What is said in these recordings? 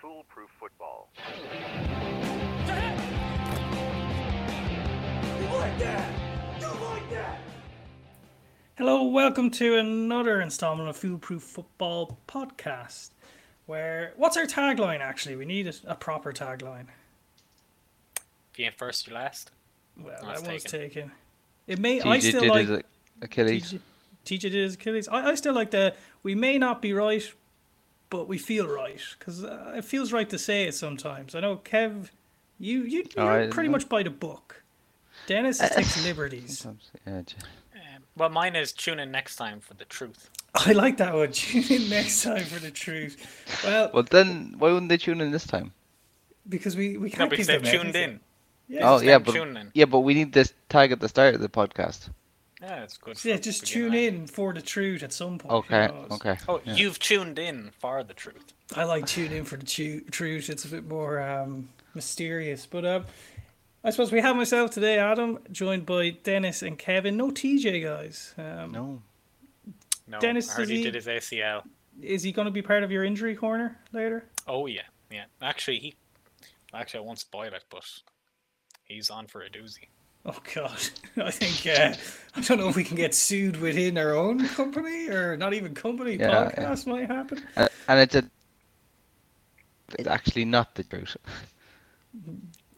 Foolproof football. Hello, welcome to another installment of Foolproof Football Podcast. Where what's our tagline? Actually, we need a, a proper tagline. If you ain't first, you last. Well, That's that was taken. taken. It may. I still did like. his Achilles. TJ, TJ did his Achilles. I, I still like the. We may not be right, but we feel right because uh, it feels right to say it sometimes. I know Kev, you you Oh, you're I- pretty much by the book. Dennis takes liberties. Yeah, Um, well, mine is tune in next time for the truth. I like that one. Tune in next time for the truth. Well, Well, then why wouldn't they tune in this time? because we we can't because give they've them tuned everything. in. Yeah, oh yeah, but tuning in. yeah, but we need this tag at the start of the podcast. Yeah, it's good. yeah, just tune in for the truth at some point. who Okay, knows? okay. Oh, yeah. you've tuned in for the truth. I like tune in for the tu- truth. It's a bit more um, mysterious. But um, I suppose we have myself today, Adam, joined by Dennis and Kevin. No TJ, guys. Um, No, No, Dennis, I heard he he- did his ACL. Is he going to be part of your injury corner later? Oh yeah, yeah. Actually, he. Actually, I won't spoil it, but he's on for a doozy. Oh God, I think uh, I don't know if we can get sued within our own company or not even company. Yeah, podcast might happen. Uh, and it's a. It's actually not the truth.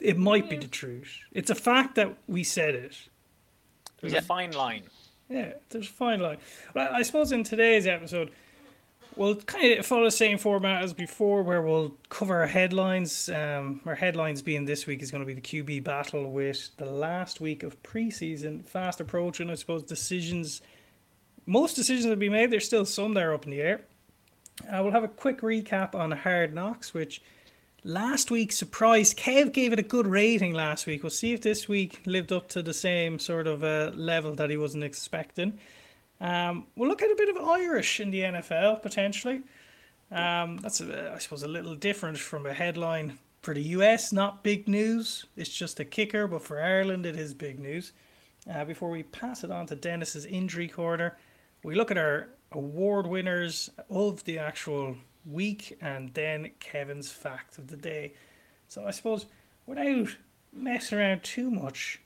It might be the truth. It's a fact that we said it. There's Yeah. a fine line. Yeah, there's a fine line. Well, I suppose in today's episode, we'll kind of follow the same format as before, where we'll cover our headlines. Um, our headlines being this week is going to be the QB battle with the last week of preseason fast approaching. I suppose decisions, most decisions have been made. There's still some there up in the air. Uh, we'll have a quick recap on Hard Knocks, which last week surprised. Kev gave it a good rating last week. We'll see if this week lived up to the same sort of uh, level that he wasn't expecting. Um, we'll look at a bit of Irish in the NFL potentially. Um, that's, a, I suppose, a little different from a headline for the US. Not big news. It's just a kicker, but for Ireland, it is big news. Uh, before we pass it on to Dennis's injury corner, we look at our award winners of the actual week and then Kevin's fact of the day. So I suppose without messing around too much,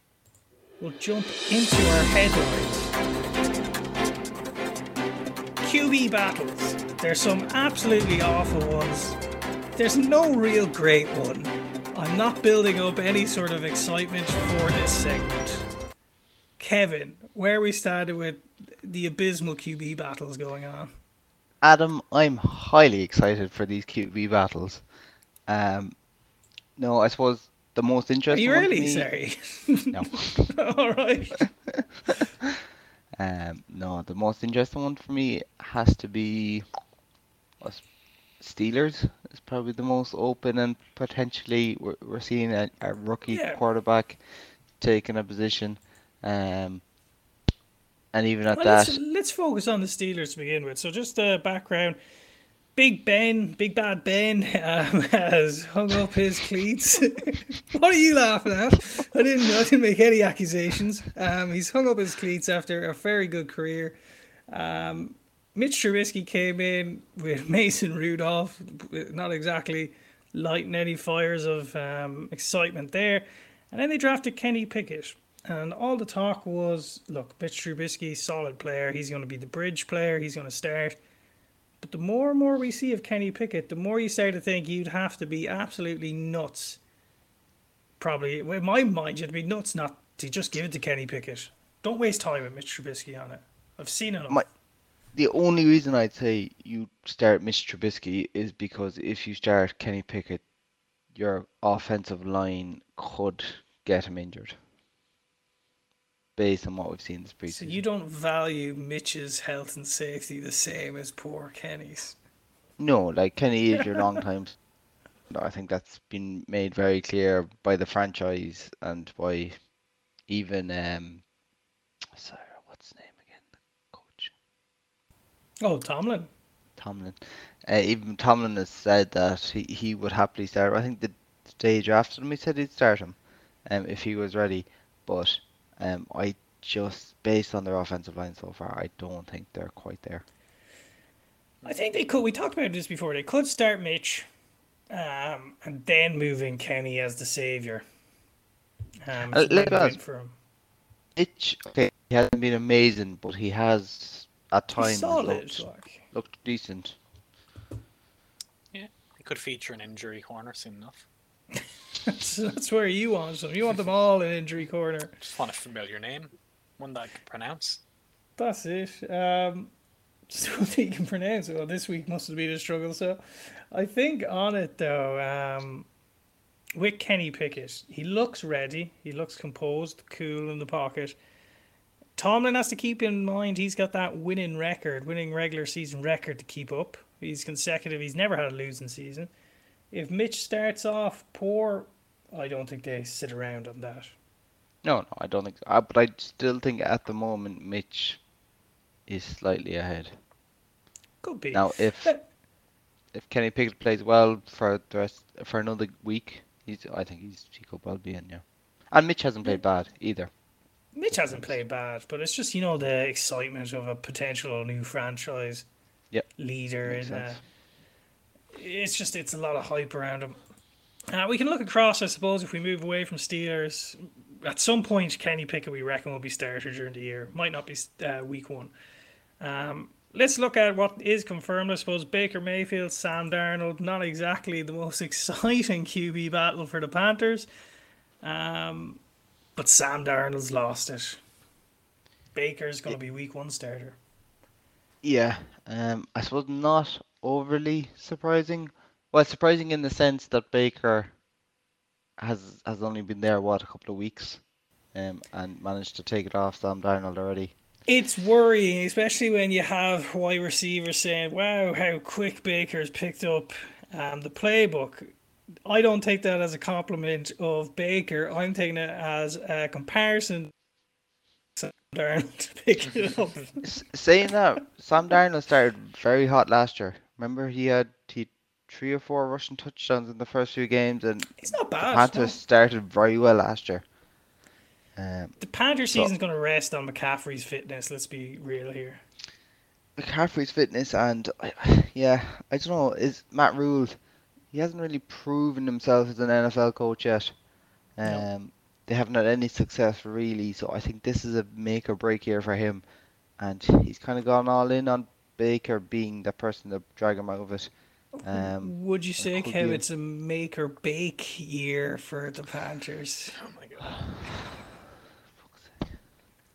we'll jump into our headlines. QB battles. There's some absolutely awful ones. There's no real great one. I'm not building up any sort of excitement for this segment. Kevin, where we started with the abysmal QB battles going on? Adam, I'm highly excited for these QB battles. Um, no, I suppose the most interesting. Are you really? me- Sorry. No, All right. um, no, the most interesting one for me has to be us Steelers. It's probably the most open and potentially we're, we're seeing a, a rookie Yeah. quarterback taking a position. Um, and even at Well, that, let's, let's focus on the Steelers to begin with. So, just uh, background Big Ben, Big Bad Ben, um, has hung up his cleats. what are you laughing at? I didn't, I didn't make any accusations. Um, he's hung up his cleats after a very good career. Um, Mitch Trubisky came in with Mason Rudolph, not exactly lighting any fires of um, excitement there. And then they drafted Kenny Pickett. And all the talk was look, Mitch Trubisky, solid player. He's going to be the bridge player. He's going to start. But the more and more we see of Kenny Pickett, the more you start to think you'd have to be absolutely nuts. Probably, in my mind, you'd be nuts not to just give it to Kenny Pickett. Don't waste time with Mitch Trubisky on it. I've seen enough. My- the only reason I'd say you start Mitch Trubisky is because if you start Kenny Pickett, your offensive line could get him injured. Based on what we've seen this so preseason. you don't value Mitch's health and safety the same as poor Kenny's. No, like Kenny is your long time. I think that's been made very clear by the franchise and by even um sorry, what's his name again? The coach. Oh, Tomlin. Tomlin. Uh, even Tomlin has said that he, he would happily start. I think the day he drafted him, he said he'd start him um, if he was ready. But um, I just, based on their offensive line so far, I don't think they're quite there. I think they could. We talked about this before. They could start Mitch, um, and then move in Kenny as the savior. Um, Uh, so let us- for him. Mitch, okay, he hasn't been amazing, but he has at times solid. looked, Like. looked decent. Yeah, he could feature an injury corner soon enough. So that's where you want them. You want them all in injury corner. Just want a familiar name, one that I can pronounce. That's it. Um, just one thing you can pronounce. Well, this week must have been a struggle. So, I think on it though, um, with Kenny Pickett, he looks ready. He looks composed, cool in the pocket. Tomlin has to keep in mind he's got that winning record, winning regular season record to keep up. He's consecutive. He's never had a losing season. If Mitch starts off poor, I don't think they sit around on that. No, no, I don't think so. Uh, but I still think at the moment Mitch is slightly ahead. Could be. Now, if if Kenny Pickett plays well for the rest for another week, he's I think he's he could well be in, yeah. And Mitch hasn't played bad either. Mitch hasn't played bad, but it's just you know the excitement of a potential new franchise Yep. leader. Makes In, uh, sense. it's just it's a lot of hype around him. Uh, we can look across, I suppose, if we move away from Steelers. At some point, Kenny Pickett, we reckon, will be starter during the year. Might not be uh, week one. Um, let's look at what is confirmed. I suppose Baker Mayfield, Sam Darnold. Not exactly the most exciting QB battle for the Panthers. Um, but Sam Darnold's lost it. Baker's going to be week one starter. Yeah, um, I suppose not overly surprising. Well, surprising in the sense that Baker has has only been there what a couple of weeks, um, and managed to take it off Sam Darnold already. It's worrying, especially when you have wide receivers saying, "Wow, how quick Baker's picked up um, the playbook." I don't take that as a compliment of Baker. I'm taking it as a comparison. to Darnold picking it up. Saying that, Sam Darnold started very hot last year. Remember, he had three or four rushing touchdowns in the first few games, and It's not bad. the. Panthers no. started very well last year. Um, The Panther So- season's going to rest on McCaffrey's fitness. Let's be real here. McCaffrey's fitness and yeah, I don't know. Is Matt Rhule? He hasn't really proven himself as an NFL coach yet. Um, No. they haven't had any success really, so I think this is a make or break year for him. And he's kind of gone all in on Baker being the person to drag him out of it. Um, Would you say, could Kev, be. it's a make or bake year for the Panthers? Oh my god.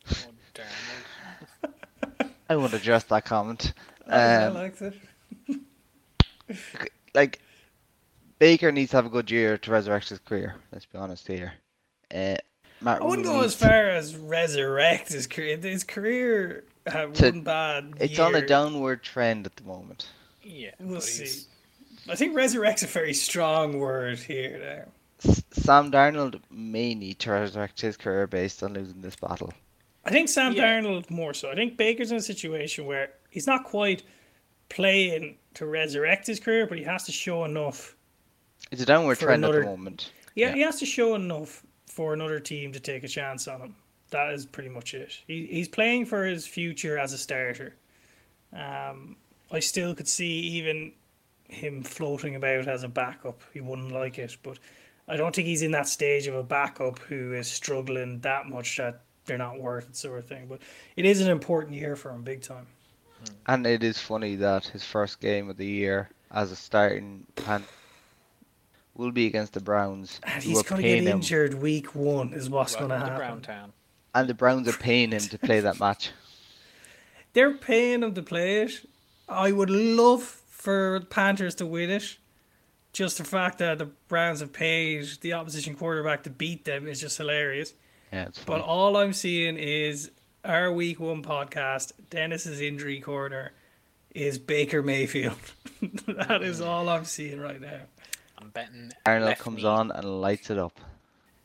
Oh, Darnold. I won't address that comment. I Um, like it. like Baker needs to have a good year to resurrect his career. Let's be honest here. Uh, Matt I wouldn't Rhule go as far as resurrect his career. His career had To- one bad. It's on a downward trend at the moment. Yeah, We'll see. I think resurrect's a very strong word here. S- Sam Darnold may need to resurrect his career based on losing this battle. I think Sam Yeah. Darnold more so. I think Baker's in a situation where he's not quite playing to resurrect his career, but he has to show enough. It's a downward For trend at the moment. Yeah, Yeah. he has to show enough for another team to take a chance on him. That is pretty much it. He, he's playing for his future as a starter. Um, I still could see even him floating about as a backup. He wouldn't like it, but I don't think he's in that stage of a backup who is struggling that much that they're not worth it, sort of thing. But it is an important year for him, big time. And it is funny that his first game of the year as a starting pan will be against the Browns. And he's going to paying get him, injured week one, is what's going to to happen. Brown Town. and the Browns are paying him to play that match. they're paying him to play it. I would love for Panthers to win it. Just the fact that the Browns have paid the opposition quarterback to beat them is just hilarious. Yeah, it's But all I'm seeing is our week one podcast, Dennis's injury corner, is Baker Mayfield. that is all I'm seeing right now. I'm betting. Arnold left comes knee. on and lights it up.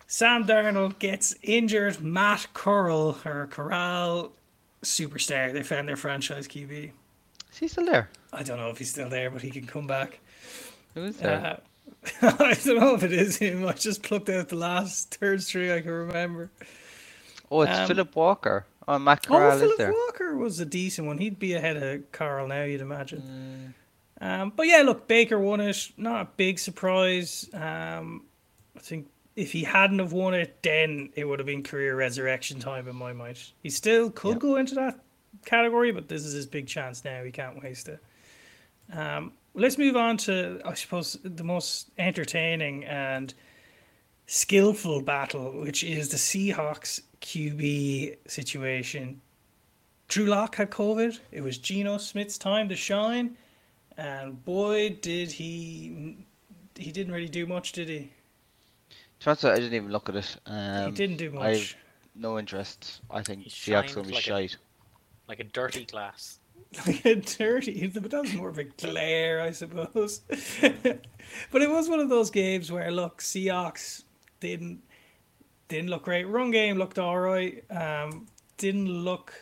Sam Darnold gets injured. Matt Curl or Corral, superstar. They found their franchise QB. Is he still there? I don't know if he's still there, but he can come back. Who is there? Uh, I don't know if it is him. I just plucked out the last third string I can remember. oh, it's um, Philip Walker. Oh, Matt Oh, Corral is Philip there. Walker was a decent one. He'd be ahead of Carl now, you'd imagine. Mm, Um, but yeah, look, Baker won it. Not a big surprise. Um, I think if he hadn't have won it, then it would have been career resurrection time in my mind. He still could Yeah. go into that category, but this is his big chance now. He can't waste it. Um, let's move on to, I suppose, the most entertaining and skillful battle, which is the Seahawks QB situation. Drew Lock had COVID. It was Geno Smith's time to shine. And boy, did he he didn't really do much, did he? to be honest, I didn't even look at it. Um, he didn't do I- much. No interest. I think He Seahawks shined gonna be like a- shite. Like a dirty glass. Like a dirty, but that was more of a glare, I suppose. but it was one of those games where look, Seahawks didn't didn't look great. Run game looked all right. Um, didn't look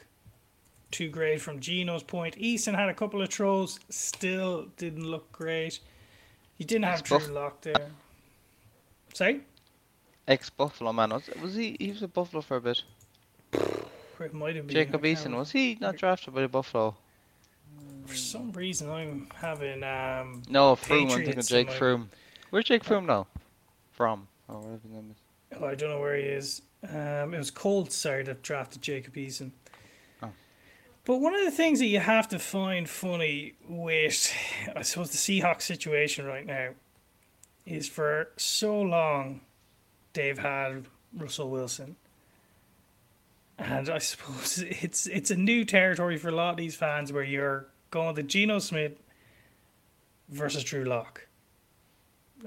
too great from Geno's point. Eason had a couple of throws, still didn't look great. He didn't have Drew Buff- Lock there. Sorry, Ex Buffalo man was was he? He was a Buffalo for a bit. It might have been Jacob Eason was he not drafted by Buffalo? For some reason, I'm having um, No, Fromm. I'm thinking Jake my- Fromm. Where's Jake Fromm now? From? Oh, whatever his name is. Oh, I don't know where he is. Um, it was Colts, sorry, that drafted Jacob Eason. Oh. But one of the things that you have to find funny with, I suppose, the Seahawks situation right now is for so long they've had Russell Wilson. And I suppose it's it's a new territory for a lot of these fans where you're going to Geno Smith versus Drew Lock.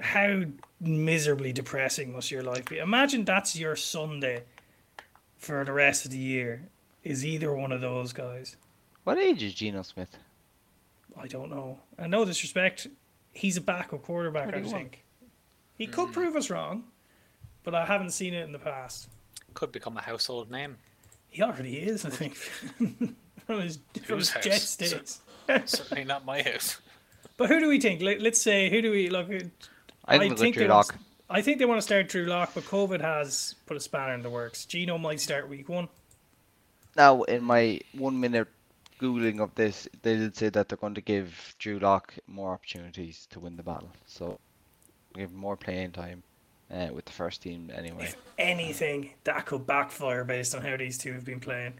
How miserably depressing must your life be? Imagine that's your Sunday for the rest of the year. Is either one of those guys? What age is Geno Smith? I don't know. And no disrespect, he's a backup quarterback. I 31. think he could hmm. prove us wrong, but I haven't seen it in the past. Could become a household name. He already is, I think, from his, from his Whose Jets house? days. Certainly not my house. But who do we think? Let, let's say who do we look? at- uh, I think we'll they Drew want- Lock. I think they want to start Drew Lock, but COVID has put a spanner in the works. Geno might start week one. Now, in my one minute googling of this, they did say that they're going to give Drew Lock more opportunities to win the battle. So, give him more playing time uh, with the first team anyway. If anything, that could backfire based on how these two have been playing.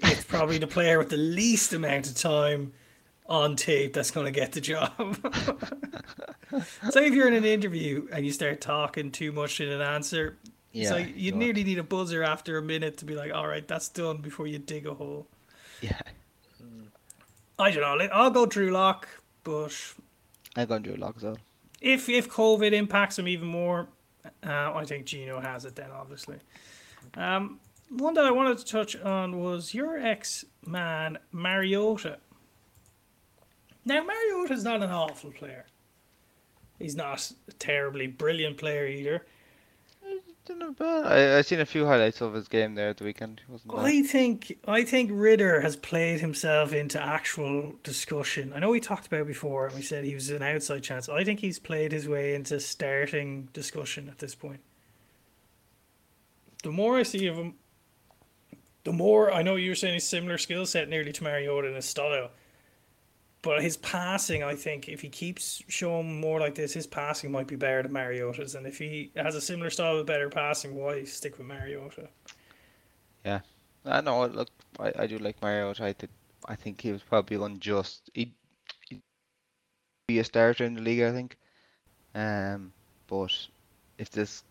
It's probably the player with the least amount of time on tape that's going to get the job. Say if you're in an interview and you start talking too much in an answer, Yeah, like you nearly need a buzzer after a minute to be like, all right, that's done before you dig a hole. Yeah, I don't know. I'll go Drew Lock, but I'm going Drew Lock as well. if if COVID impacts him even more, uh, I think Geno has it then, obviously. Um, one that I wanted to touch on was your ex man Mariota. Now Mariota's not an awful player. He's not a terribly brilliant player either. Didn't bad. I I seen a few highlights of his game there at the weekend. Wasn't. I think I think Ridder has played himself into actual discussion. I know we talked about it before and we said he was an outside chance. I think he's played his way into starting discussion at this point. The more I see of him, the more I know you were saying he's similar skill set nearly to Mariota in his style. But his passing, I think, if he keeps showing more like this, his passing might be better than Mariota's. And if he has a similar style with better passing, why stick with Mariota? Yeah, I know. Look, I, I do like Mariota. I think I think he was probably unjust. He'd, he'd be a starter in the league. I think. Um, but if this,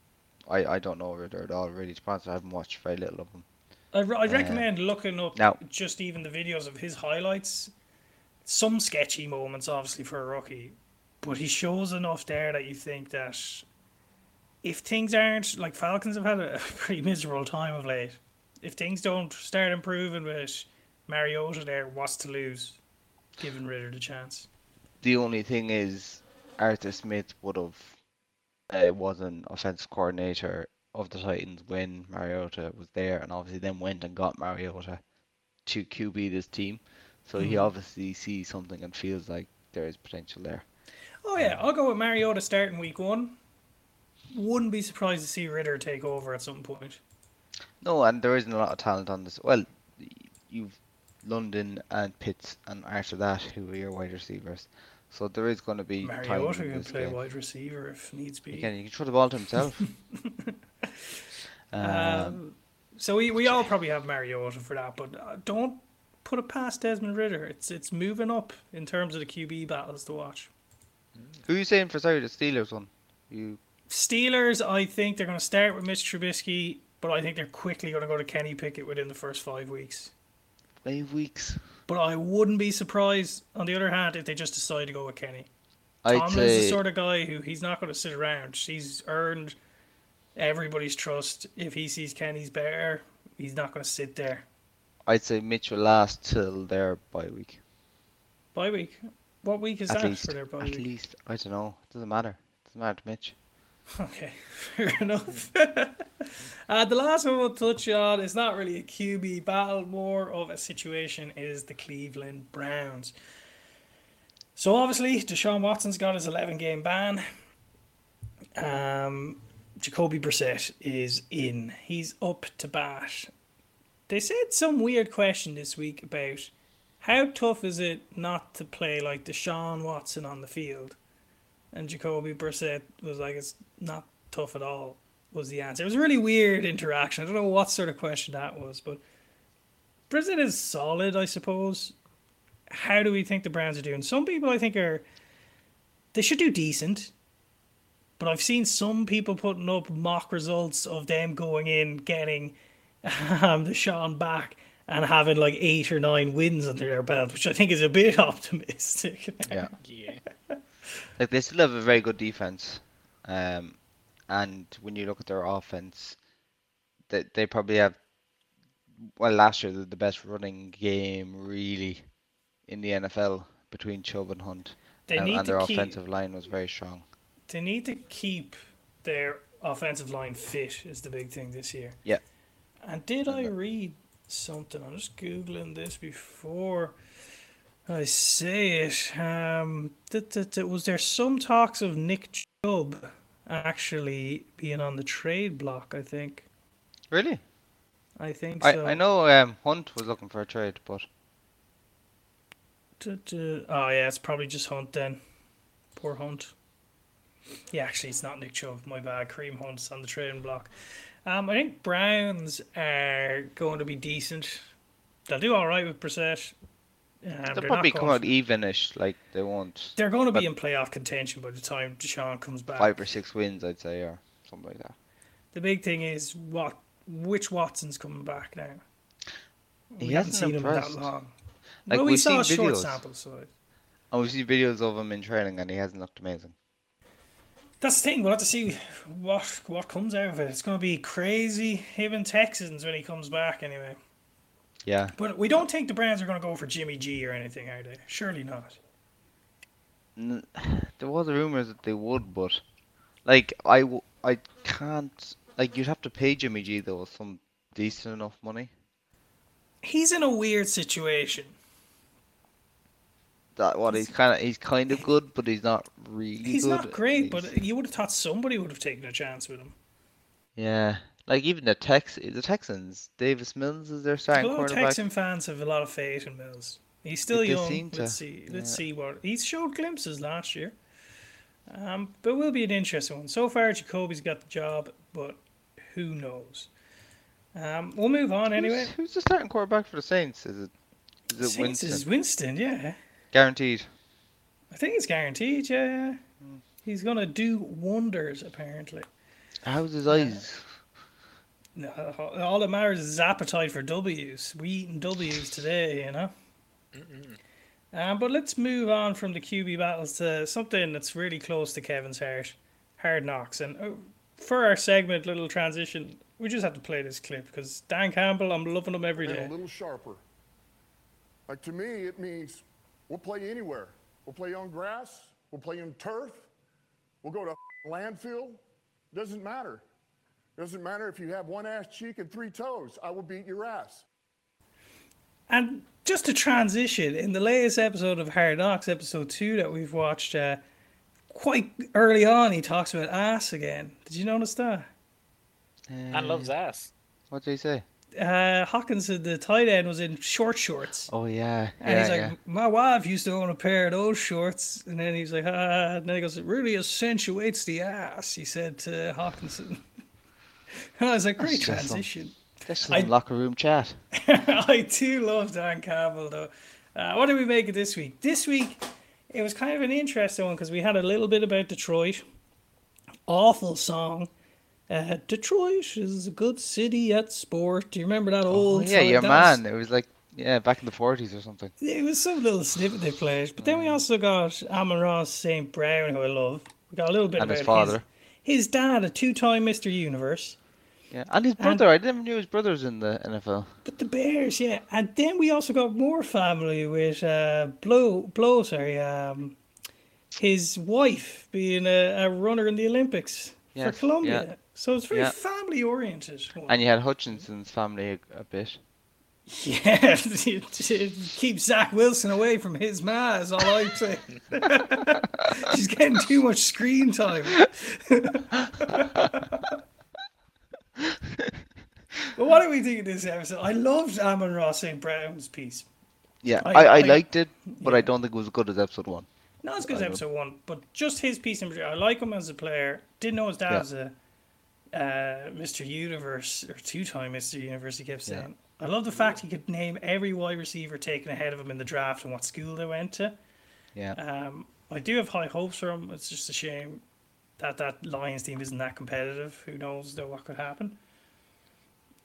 I I don't know Ridder at all. Really, to be honest, I haven't watched very little of him. I re- I'd Uh, recommend looking up now- just even the videos of his highlights. Some sketchy moments, obviously, for a rookie, but he shows enough there that you think that if things aren't like Falcons have had a pretty miserable time of late, if things don't start improving with Mariota there, what's to lose? Giving Ridder the chance. The only thing is, Arthur Smith would have uh, was an offensive coordinator of the Titans when Mariota was there, and obviously then went and got Mariota to QB this team. So he Mhm. obviously sees something and feels like there is potential there. Oh yeah, I'll go with Mariota starting week one. Wouldn't be surprised to see Ridder take over at some point. No, and there isn't a lot of talent on this. Well, you've London and Pitts, and after that, who are your wide receivers? So there is going to be Mariota can play game. wide receiver if needs be. Again, you can throw the ball to himself. um, Um, so we, we all probably have Mariota for that, but uh, don't put it past Desmond Ridder. It's it's moving up in terms of the QB battles to watch. who are you saying for sorry the Steelers one? You Steelers, I think they're going to start with Mitch Trubisky, but I think they're quickly going to go to Kenny Pickett within the first five weeks. five weeks. But I wouldn't be surprised, on the other hand, if they just decide to go with Kenny. I'd Tomlin's say the sort of guy who he's not going to sit around. He's earned everybody's trust. If he sees Kenny's better, he's not going to sit there. I'd say Mitch will last till their bye week. Bye week. What week is At that least, for their bye at week? least I don't know. It Doesn't matter. It Doesn't matter to Mitch. Okay, fair enough. uh, the last one we'll touch on is not really a QB battle, more of a situation is the Cleveland Browns. So obviously, Deshaun Watson's got his 11 game ban. Um, Jacoby Brissett is in. He's up to bat. They said some weird question this week about how tough is it not to play like Deshaun Watson on the field? And Jacoby Brissett was like, it's not tough at all, was the answer. It was a really weird interaction. I don't know what sort of question that was, but Brissett is solid, I suppose. How do we think the Browns are doing? Some people, I think, are. They should do decent. But I've seen some people putting up mock results of them going in, getting um, Deshaun back, and having like eight or nine wins under their belt, which I think is a bit optimistic. Yeah. Yeah. Like they still have a very good defense, um, and when you look at their offense, they they probably have. Well, last year the, the best running game really in the NFL between Chubb and Hunt, They and, need and to their keep- offensive line was very strong. They need to keep their offensive line fit is the big thing this year. Yeah. And did I read something? I'm just googling this before I say it. Um, that, that, that, was there some talks of Nick Chubb actually being on the trade block? I think. Really, I think I so. I know um, Hunt was looking for a trade, but Oh yeah, it's probably just Hunt then. Poor Hunt. Yeah, actually, it's not Nick Chubb. My bad. Kareem Hunt's on the trading block. Um, I think Browns are going to be decent. They'll do all right with Brissett. Um, they'll probably come out evenish. Like they won't They're going to be in playoff contention by the time Deshaun comes back. five or six wins, I'd say, or something like that. The big thing is what which Watson's coming back now. We He haven't hasn't seen him that long. Like, well, we we've saw a seen short videos. sample size. And we see videos of him in training, and he hasn't looked amazing. That's the thing. We'll have to see what what comes out of it. It's going to be crazy. Him and Texans when he comes back, anyway. Yeah, But we don't think the Browns are going to go for Jimmy G or anything, are they? Surely not. N- there was rumors that they would, but like I, w- I can't like you'd have to pay Jimmy G though some decent enough money. He's in a weird situation. That what he's kind of he's kind of good, but he's not really He's good. not great, He's- but you would have thought somebody would have taken a chance with him. yeah, like even the Tex the Texans, Davis Mills is their starting quarterback. Texan fans have a lot of faith in Mills. He's still They young. Let's see. Let's see what he showed glimpses last year. Um, but will be an interesting one. So far, Jacoby's got the job, but who knows? Um, we'll move on anyway. Who's, who's the starting quarterback for the Saints? Is it is it Saints Winston? is Winston, yeah. Guaranteed. I think it's guaranteed, yeah. He's gonna do wonders, apparently. How's his eyes? No, all that matters is his appetite for W's. We eating W's today, you know. Um, but let's move on from the QB battles to something that's really close to Kevin's heart: Hard Knocks. And uh, for our segment, little transition, we just have to play this clip because Dan Campbell, I'm loving him every day. and a little sharper. Like to me, it means we'll play anywhere. We'll play on grass. We'll play on turf. We'll go to landfill. Doesn't matter. Doesn't matter if you have one ass cheek and three toes. I will beat your ass. And just to transition, in the latest episode of Hard Knocks, episode two that we've watched, uh, quite early on, he talks about ass again. Did you notice that? And loves ass. What did he say? Uh, Hockenson, the tight end, was in short shorts. Oh yeah, And yeah, he's like, yeah. my wife used to own a pair of those shorts. And then he's like, ah. And then he goes, it really accentuates the ass, he said to Hockenson. And I was like, great some- transition. That's just I- locker room chat. I do love Dan Campbell, though. Uh, what did we make of this week? This week, it was kind of an interesting one because we had a little bit about Detroit. Awful song. Uh, Detroit is a good city at sport. Do you remember that Oh, old yeah, song? your man. It was like yeah, back in the forties or something. It was some little snippet they played. But then we also got Amon-Ra St. Brown, who I love. We got a little bit And about his father. His, his dad, a two time Mr. Universe. Yeah, and his brother. I didn't knew his brother's in the NFL. But the Bears, yeah. And then we also got more family with uh, Blough, Blough, sorry, um, his wife being a, a runner in the Olympics Yes, for Colombia. yeah. So it's very Yeah. family oriented. And you had Hutchinson's family a, a bit. Yeah, keep Zach Wilson away from his ma is all I'm saying. She's getting too much screen time. but what do we think of this episode? I loved Amon-Ra St. Brown's piece. Yeah, I- I, I, I- liked it, but yeah. I don't think it was as good as episode one. Not as good as episode one, but just his piece in particular. I like him as a player. Didn't know his dad Yeah. was a uh, Mr. Universe or two-time Mr. Universe. He kept Yeah. saying. I love the fact he could name every wide receiver taken ahead of him in the draft and what school they went to. Yeah, Um, I do have high hopes for him. It's just a shame that that Lions team isn't that competitive. Who knows though what could happen.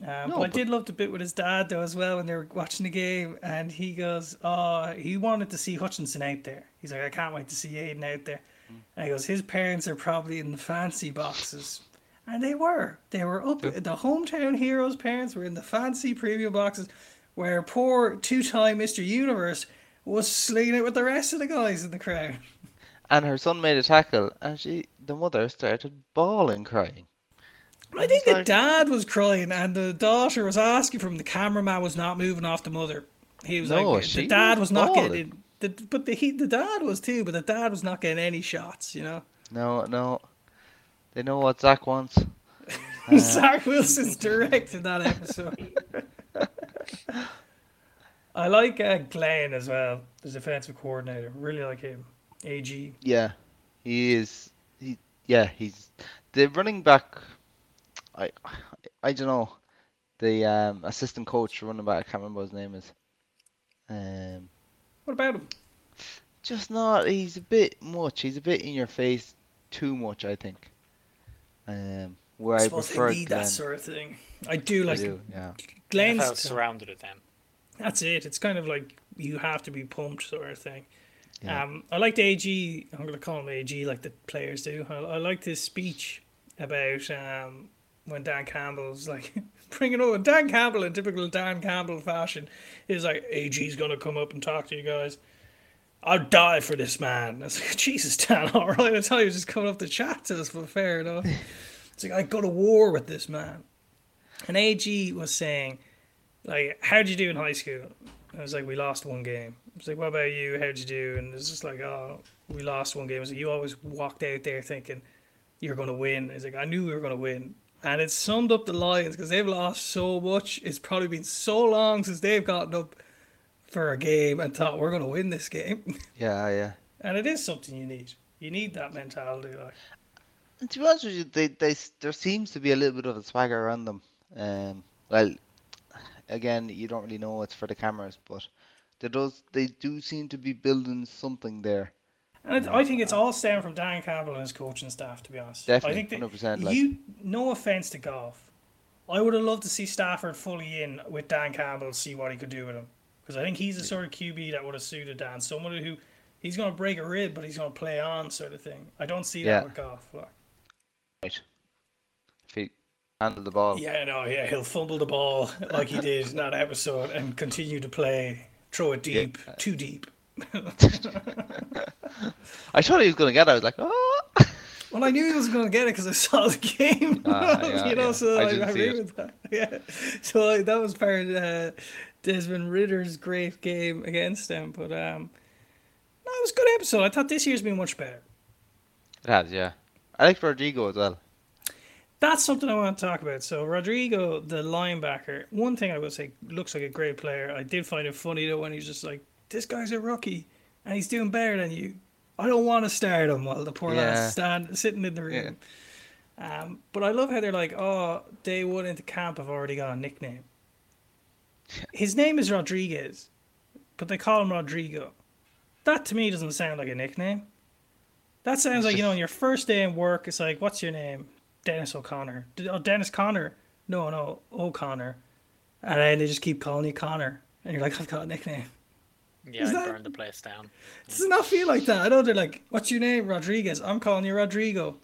Um, No, but I but- did love the bit with his dad though as well when they were watching the game, and he goes, "Oh, he wanted to see Hutchinson out there." He's like, "I can't wait to see Aidan out there." Mm. And he goes, "His parents are probably in the fancy boxes." And they were. They were up. The hometown heroes' parents were in the fancy preview boxes, where poor two-time Mr. Universe was slinging it with the rest of the guys in the crowd. and her son made a tackle, and she, the mother, started bawling, crying. I think the dad was crying, and the daughter was asking for him. The cameraman was not moving off the mother. He was No, like, the dad was was not bawling. getting. The, but the he, the dad was too, but the dad was not getting any shots. You know, No, no, they know what Zach wants. Zach Wilson's directing that episode. I like uh, Glenn as well, the defensive coordinator. Really like him. Ag. Yeah, he is. He, yeah, he's the running back. I, I don't know. The um, assistant coach running back. I can't remember what his name is. Um, What about him? just not. He's a bit much. He's a bit in your face. Too much, I think. Um, where I, suppose prefer they need Glenn. that sort of thing. I do I like do, yeah. Glenn's. NFL surrounded it then. That's it. It's kind of like you have to be pumped sort of thing. Yeah. Um, I liked AG. I'm going to call him AG like the players do. I, I liked his speech about um, when Dan Campbell's like bringing over Dan Campbell in typical Dan Campbell fashion. He's like, AG's going to come up and talk to you guys. I'd die for this man. I was like, Jesus, Dan, all right. I tell you, just coming off the chat to us, but fair enough. It's like, I go to war with this man. And AG was saying, like, how'd you do in high school? I was like, we lost one game. I was like, what about you? How'd you do? And it's just like, oh, we lost one game. I was like, you always walked out there thinking you're going to win. He's like, I knew we were going to win. And it summed up the Lions because they've lost so much. It's probably been so long since they've gotten up for a game and thought we're going to win this game. Yeah, yeah. and it is something you need. You need that mentality. Like, And to be honest with you, they, they there seems to be a little bit of a swagger around them. Um, well, again, you don't really know it's for the cameras, but there does they do seem to be building something there. And it, I think it's all stemmed from Dan Campbell and his coaching staff, to be honest. Definitely, I think that 100%, like- you, no offense to Goff, I would have loved to see Stafford fully in with Dan Campbell, see what he could do with him. Because I think he's the sort of QB that would have suited Dan. Someone who he's going to break a rib, but he's going to play on, sort of thing. I don't see Yeah. that with Goff. Like. Right. If he handle the ball. Yeah, no, yeah, he'll fumble the ball like he did in that episode and continue to play, throw it deep, too deep. I thought he was going to get it. I was like, oh. Well, I knew he was going to get it because I saw the game. Ah, yeah, you know, yeah. so I I, didn't I see agree it. with that. Yeah, so like, that was part of uh, Desmond Ridder's great game against them. But um, no, it was a good episode. I thought this year's been much better. It has, yeah. I like Rodrigo as well. that's something I want to talk about. So Rodrigo, the linebacker, one thing I would say looks like a great player. I did find it funny though when he's just like, "This guy's a rookie and he's doing better than you." I don't want to start him while the poor Yeah. lad's stand sitting in the room. Um, but I love how they're like, "Oh, day one into camp, I've already got a nickname." His name is Rodriguez, but they call him Rodrigo. That to me doesn't sound like a nickname. That sounds like you know, on your first day in work, it's like, "What's your name?" Dennis O'Connor. Oh, Dennis Connor. No, no, O'Connor. And then they just keep calling you Connor, and you're like, "I've got a nickname." Yeah, Is I that- burned the place down. Does it not feel like that? I know they're like, "What's your name?" Rodriguez. I'm calling you Rodrigo.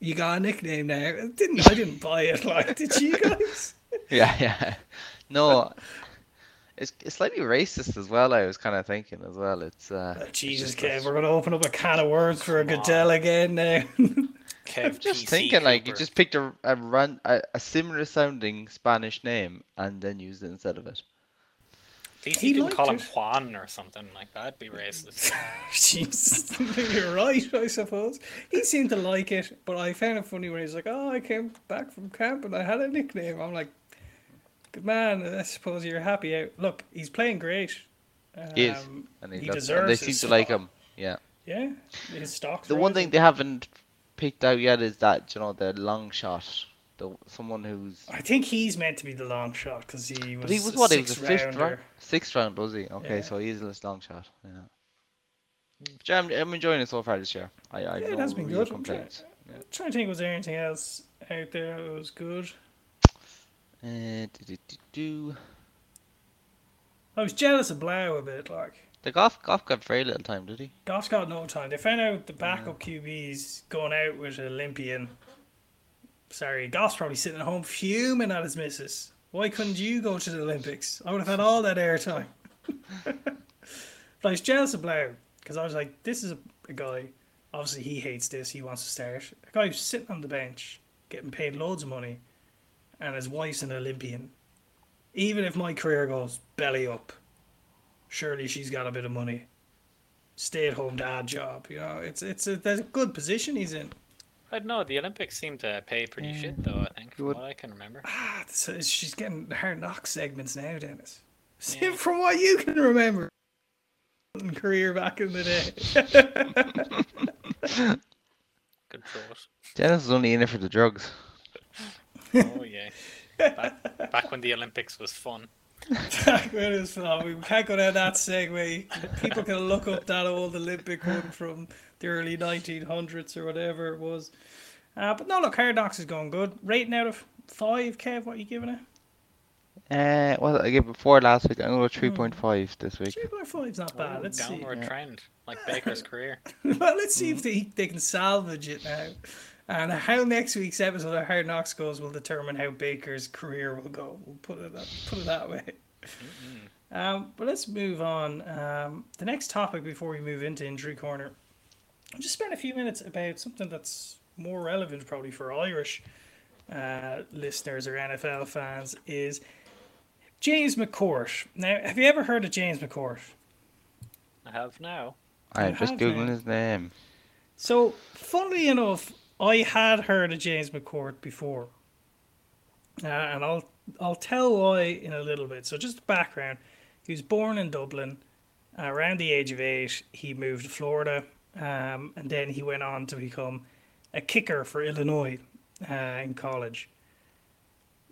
You got a nickname now. It didn't I didn't buy it? Like, did you guys? Yeah, yeah. No, it's it's slightly racist as well. I was kind of thinking as well. It's uh, Oh, Jesus, just Kev, we're gonna open up a can of words for a Come. Goodell again now. Kev I'm just PC thinking like you just picked a a, run, a a similar sounding Spanish name and then used it instead of it. At least He you didn't call him. Juan or something like that'd be racist. Jesus, you're right, I suppose. He seemed to like it, but I found it funny when he's like, "Oh, I came back from camp and I had a nickname." I'm like, "Good man, I suppose you're happy out." Look, he's playing great. He is, Um, and he, he deserves they seem to like him. Yeah. Yeah, his stock's The one thing they haven't picked out yet is that you know the long shot, the someone who's. I think he's meant to be the long shot because he was. But he was what? He was a fifth round, sixth round, was he? Okay, Yeah. so he is this long shot. Yeah. Yeah, I'm, I'm enjoying it so far this year. I, I Yeah, it no has been good. I'm trying, complaints. I'm trying to think, was there anything else out there that was good? Uh. I was jealous of Blough a bit. Like The Goff Goff got very little time, did he? Goff's got no time. They found out the backup QB's going out with an Olympian. Sorry, Goff's probably sitting at home fuming at his missus. Why couldn't you go to the Olympics? I would have had all that airtime. but I was jealous of Blough because I was like, this is a, a guy. Obviously, he hates this. He wants to start. A guy who's sitting on the bench, getting paid loads of money, and his wife's an Olympian. Even if my career goes belly up, surely she's got a bit of money stay at home dad job. You know, it's it's a there's a good position he's in. I don't know. The Olympics seem to pay pretty shit though. I think from what I can remember. Ah, so she's getting her knock segments now, Dennis. Yeah. From what you can remember, career back in the day. Good thought. Dennis is only in it for the drugs. Oh yeah. Back, back when the Olympics was fun. Back when it was fun. We can't go down that segue. People can look up that old Olympic one from the early 1900s or whatever it was. Uh, but no, look, Hard Knocks is going good. Rating out of five, Kev, what are you giving it? Uh, well, I gave it four last week. I'm Hmm. going to go 3.5 this week. 3.5 is not bad. Ooh, Let's see. downward trend, like Baker's career. well, let's see if they, they can salvage it now. And how next week's episode of Hard Knocks goes will determine how Baker's career will go. We'll put it that, put it that way. Um, but let's move on. Um, the next topic before we move into injury corner, I'll just spend a few minutes about something that's more relevant probably for Irish uh, listeners or NFL fans is James McCourt. Now, have you ever heard of James McCourt? I have now. I'm just have googling now. his name. So, funnily enough, I had heard of James McCourt before, uh, and I'll I'll tell why in a little bit. So, just background: he was born in Dublin. Uh, around the age of eight, he moved to Florida, um, and then he went on to become a kicker for Illinois uh, in college.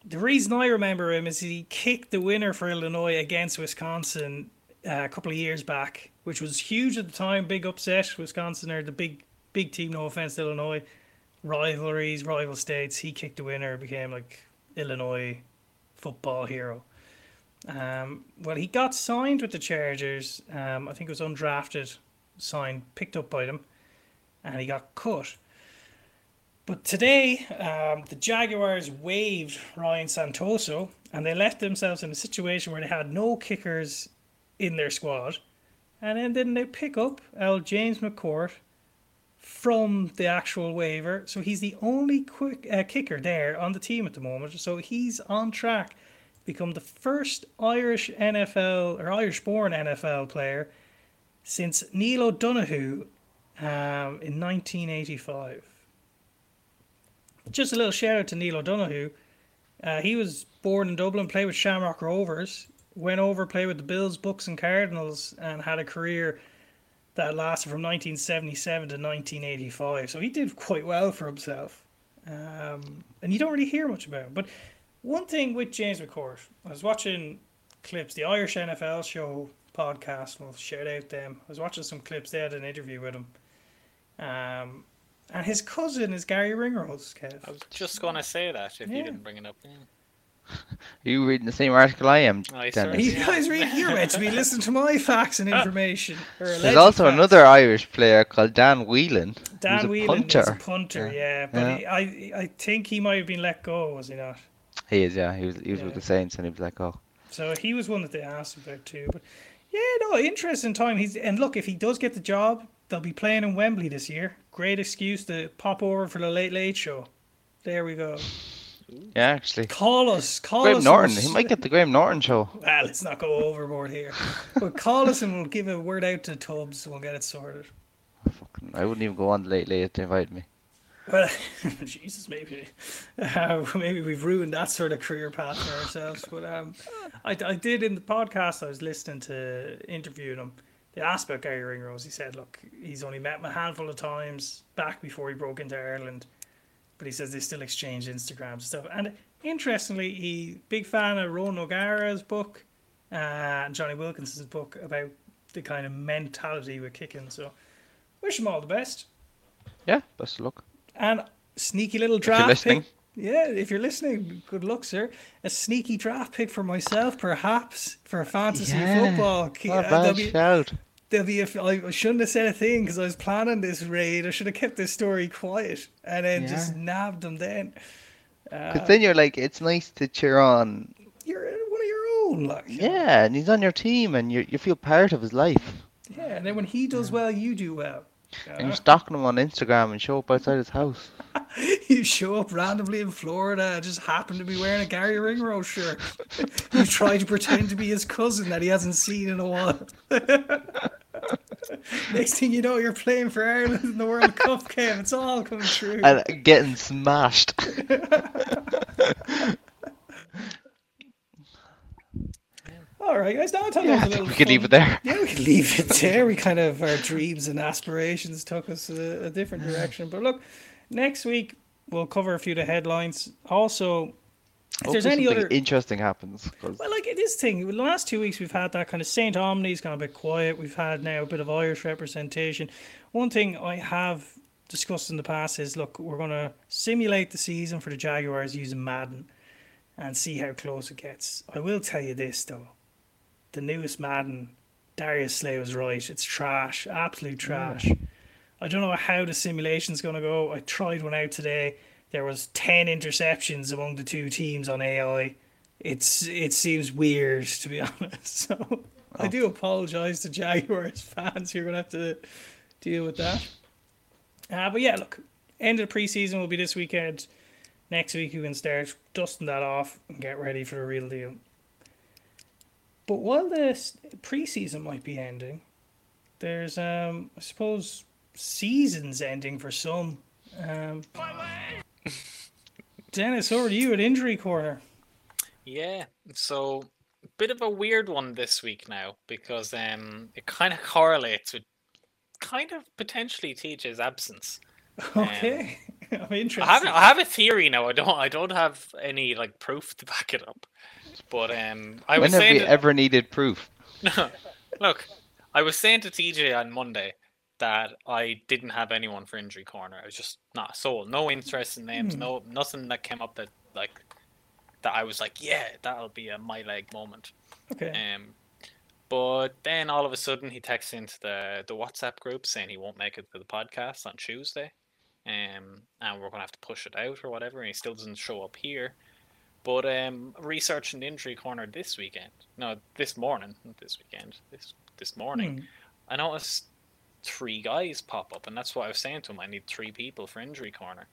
The reason I remember him is he kicked the winner for Illinois against Wisconsin uh, a couple of years back, which was huge at the time. Big upset. Wisconsin are the big big team. No offense Illinois, rivalries, rival states. He kicked the winner, became like Illinois football hero. Um, well, he got signed with the Chargers. Um, I think it was undrafted, signed, picked up by them, and he got cut. But today, um, the Jaguars waived Ryan Santoso, and they left themselves in a situation where they had no kickers in their squad. And then didn't they pick up L. James McCourt from the actual waiver? So he's the only quick uh, kicker there on the team at the moment. So he's on track become the first Irish NFL or Irish-born NFL player since Neil O'Donoghue um, in 1985. just a little shout out to Neil O'Donoghue. Uh, he was born in Dublin, played with Shamrock Rovers, went over, played with the Bills, Bucks, and Cardinals, and had a career that lasted from 1977 to 1985. So he did quite well for himself. Um, and you don't really hear much about him. But one thing with James McCourt, I was watching clips, the Irish NFL show podcast, we'll shout out them. I was watching some clips, they had an interview with him. Um, and his cousin is Garry Ringrose, Kev. I was just gonna say that if Yeah. you didn't bring it up. Yeah. Are you reading the same article I am? Oh, I Dennis? You Yeah. guys read, you're meant to be listening to my facts and oh. information. There's also facts. another Irish player called Dan Whelan. Dan who's a Whelan punter. is a punter, yeah. But Yeah. He, I, I think he might have been let go, was he not? He is, yeah. He was, he was Yeah. with the Saints, and he was like, "Oh, So he was one that they asked about too. But yeah, no, interesting time. He's and look, if he does get the job, they'll be playing in Wembley this year. Great excuse to pop over for the Late Late Show. There we go. Yeah, actually." Call us. Call Graham us. Norton. He might get the Graham Norton show. Well, let's not go overboard here. But call us and we'll give a word out to Tubbs and we'll get it sorted. Fucking- I wouldn't even go on late late if they invited me. Well, Jesus, maybe, uh, maybe we've ruined that sort of career path for ourselves. But um, I, I did in the podcast I was listening to interviewing him. They asked about Garry Ringrose. He said, "Look, he's only met him a handful of times back before he broke into Ireland, but he says they still exchange Instagrams and stuff." And interestingly, he big fan of Ron O'Gara's book uh, and Jonny Wilkinson's book about the kind of mentality we're kicking. So, wish him all the best. Yeah, best of luck. And sneaky little you're draft listening. pick. Yeah, if you're listening, good luck, sir. A sneaky draft pick for myself, perhaps for fantasy Yeah, football. Not a bad be, shout. There'll be a, I shouldn't have said a thing because I was planning this raid. I should have kept this story quiet and then just nabbed them. Then Because uh, then you're like, it's nice to cheer on. you're uh, one of your own, like. Yeah, and he's on your team, and you you feel part of his life. yeah. And then when he does well, you do well. And you're stalking him on Instagram and show up outside his house. You show up randomly in Florida, just happen to be wearing a Garry Ringrose shirt. you try to pretend to be his cousin that he hasn't seen in a while. Next thing you know, you're playing for Ireland in the World Cup game. It's all coming true. And getting smashed. all right, guys. Now thought Yeah, that I a little we could leave it there. Yeah, we could leave it there. We kind of our dreams and aspirations took us a, a different direction. But look, next week we'll cover a few of the headlines. Also, if there's any other interesting happens. 'cause- Well, like this thing, the last two weeks we've had that kind of St. Omni's gone a bit quiet. We've had now a bit of Irish representation. One thing I have discussed in the past is look, we're going to simulate the season for the Jaguars using Madden and see how close it gets. I will tell you this, though. The newest Madden, Darius Slay was right. It's trash, absolute trash. I don't know how the simulation's going to go. I tried one out today. There was 10 interceptions among the two teams on AI it's it seems weird to be honest. So I do apologize to Jaguars fans. You're gonna have to deal with that. Uh, but yeah, look, end of the preseason will be this weekend. Next week you can start dusting that off and get ready for the real deal. But while the s- preseason might be ending, there's um I suppose seasons ending for some. Um, Dennis, over to you at injury corner. Yeah, so bit of a weird one this week now because um it kind of correlates with kind of potentially TJ's absence. Okay, I'm interested. I have I have a theory now. I don't I don't have any like proof to back it up, but um I when was have saying we that- ever needed proof? look, I was saying to TJ on Monday that I didn't have anyone for injury corner. I was just not sold. No interest in names. Hmm. No nothing that came up that like that I was like, yeah, that'll be a my leg moment. Okay. Um, but then all of a sudden he texts into the the WhatsApp group saying he won't make it to the podcast on Tuesday, um, and we're gonna have to push it out or whatever. And he still doesn't show up here. But um, researching the injury corner this weekend, no, this morning, not this weekend, this this morning, Hmm. I noticed three guys pop up, and that's what I was saying to him. I need three people for injury corner.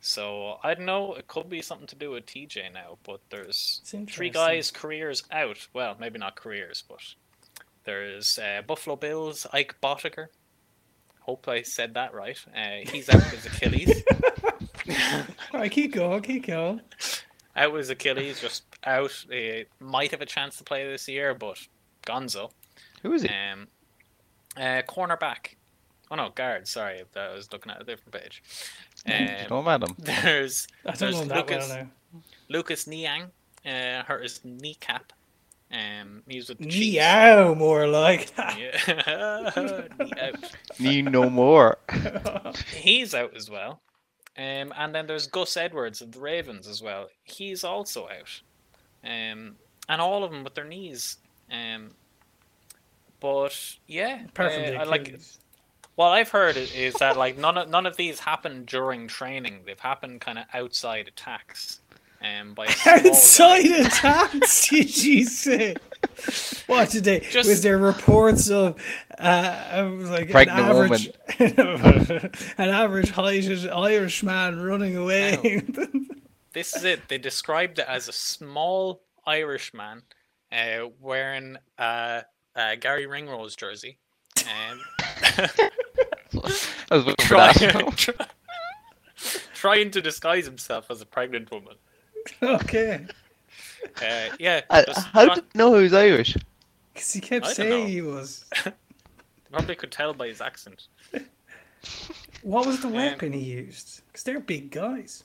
So I don't know. It could be something to do with TJ now, but there's three guys' careers out. Well, maybe not careers, but there's uh, Buffalo Bills Ike Boettger. hope I said that right. Uh, he's out with his Achilles. All right, keep going, keep going. out with Achilles, just out. Uh, might have a chance to play this year, but Gonzo. Who is he? Um, uh, cornerback. Oh no, guard. Sorry, I was looking at a different page. Um, Don't madam. there's there's Lucas well now. Lucas Niang. Uh, hurt his kneecap. Um, he was with the Chiefs. More like. Knee. Need no more. He's out as well. Um, and then there's Gus Edwards of the Ravens as well. He's also out. Um, and all of them with their knees. Um, but yeah, Apart from uh, I like what I've heard is, is that like none of none of these happen during training. They've happened kind of outside attacks. Um, by a small guy. Outside attacks, did you say? What did they? Just- was there reports of uh, like an average, an average heighted Irish man running away? This is it. They described it as a small Irish man uh, wearing a, a Garry Ringrose jersey. Um, I was trying, try- trying to disguise himself as a pregnant woman. okay, Uh, yeah, I- How try- did you know he was Irish? because he kept I saying know. he was. probably could tell by his accent. What was the weapon he used? Because they're big guys.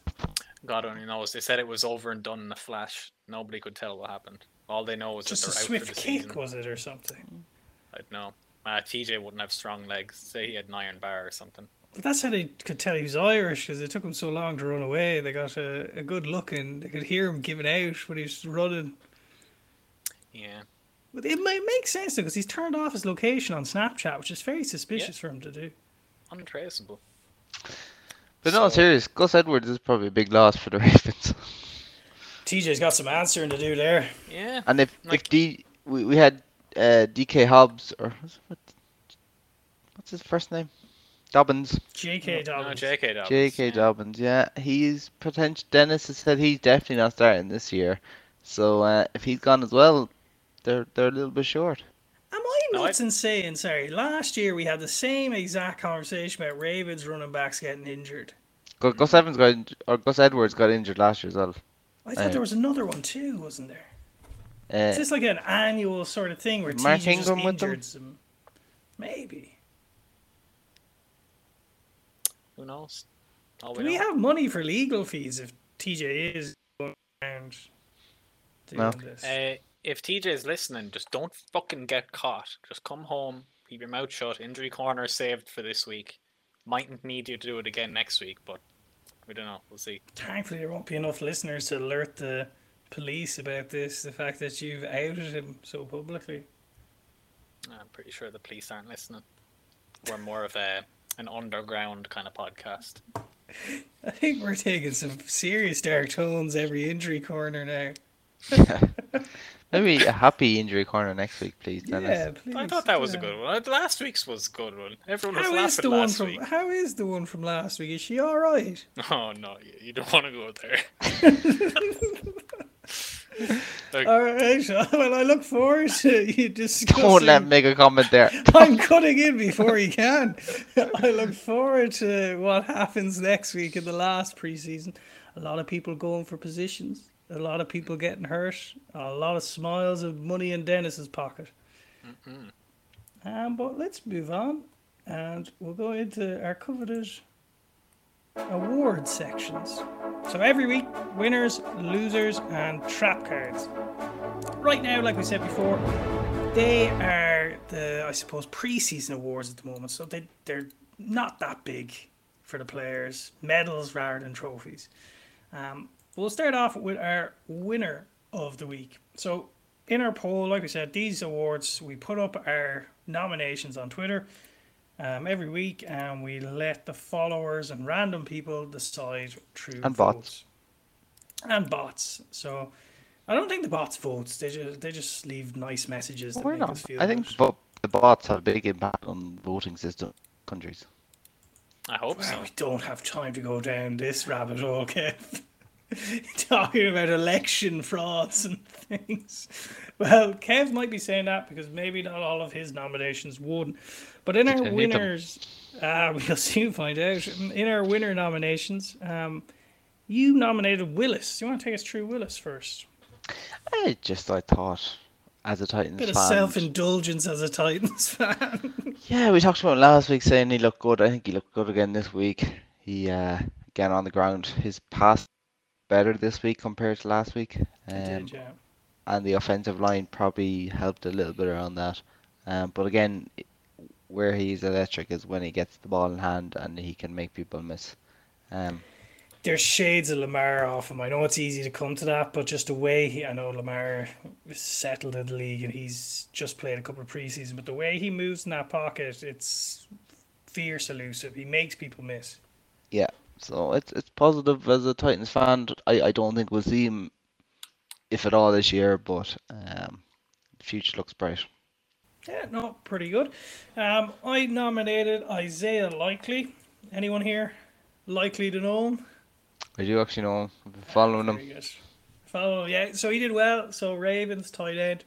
God only knows. They said it was over and done in a flash. Nobody could tell what happened. All they know is Just a that they're out swift for the kick, season. was it, or something? I'd know. Uh, TJ wouldn't have strong legs. Say he had an iron bar or something. But that's how they could tell he was Irish because it took him so long to run away. They got a, a good look and they could hear him giving out when he was running. Yeah. But it might make sense though because he's turned off his location on Snapchat, which is very suspicious for him to do. Untraceable. But no, serious. Gus Edwards is probably a big loss for the Ravens. TJ's got some answering to do there. Yeah. And if Like- if D we, we had uh, DK Hobbs or what's, what, what's his first name? Dobbins. J.K. No, Dobbins. J.K. Dobbins. J.K. yeah. Dobbins. Yeah, he's potential. Dennis has said he's definitely not starting this year. So uh, if he's gone as well, they're they're a little bit short. Am I No, I- nuts in saying, sorry, last year we had the same exact conversation about Ravens running backs getting injured. Gus Evans got or Gus Edwards got injured last year as well. I thought Uh, there was another one too, wasn't there? Is Uh, this like an annual sort of thing where Mark TJ just Ingram with them? injured some? Maybe. Who knows? All Do we we have money for legal fees if TJ is going around doing No. this? Uh, if TJ is listening, just don't fucking get caught. Just come home, keep your mouth shut. Injury corner saved for this week. Mightn't need you to do it again next week, but we don't know. We'll see. Thankfully, there won't be enough listeners to alert the police about this. The fact that you've outed him so publicly. I'm pretty sure the police aren't listening. We're more of a an underground kind of podcast. I think we're taking some serious dark tones every injury corner now. maybe a happy injury corner next week, please, Dennis. Yeah, please. I thought that was a good one. Last week's was a good one. Everyone was How is laughing the one from week. How is the one from last week? Is she all right? Oh no, you, you don't want to go there. Like, All right. Well, I look forward to you discussing. Don't let him make a comment there. I'm cutting in before he can. I look forward to what happens next week in the last preseason. A lot of people going for positions. A lot of people getting hurt. A lot of smiles of money in Dennis's pocket. Um, but let's move on, and we'll go into our coveted award sections. So every week, winners, losers, and trap cards. Right now, like we said before, they are the I suppose preseason awards at the moment, so they they're not that big for the players. Medals rather than trophies. Um, we'll start off with our winner of the week. So in our poll, like we said, these awards we put up our nominations on Twitter um, every week, and we let the followers and random people decide through And votes. bots. and bots. So. I don't think the bots votes. They just they just leave nice messages. that Why make not? us feel I think bo- the bots have a big impact on voting system countries. I hope so. We don't have time to go down this rabbit hole, Kev. Talking about election frauds and things. Well, Kev might be saying that because maybe not all of his nominations won. But in our Did any of them? winners, Uh, we'll soon find out. In our winner nominations, um, you nominated Willis. Do you want to take us through Willis first? I just I thought as a Titans Bit of self indulgence as a Titans fan. Yeah, we talked about last week saying he looked good. I think he looked good again this week. He uh again on the ground. His pass better this week compared to last week. Um, Did, yeah. and the offensive line probably helped a little bit around that. Um, but again, where he's electric is when he gets the ball in hand and he can make people miss. Um, There's shades of Lamar off him. I know it's easy to come to that, but just the way he, I know Lamar is settled in the league and he's just played a couple of preseason, but the way he moves in that pocket, it's fierce elusive. He makes people miss. yeah, so it's it's positive as a Titans fan. I, I don't think we'll see him, if at all, this year, but um, the future looks bright. Yeah, no, pretty good. Um, I nominated Isaiah Likely. Anyone here likely to know him? I do actually know him. I've been following him. Very good. Follow, yeah. So he did well. So Ravens tight end.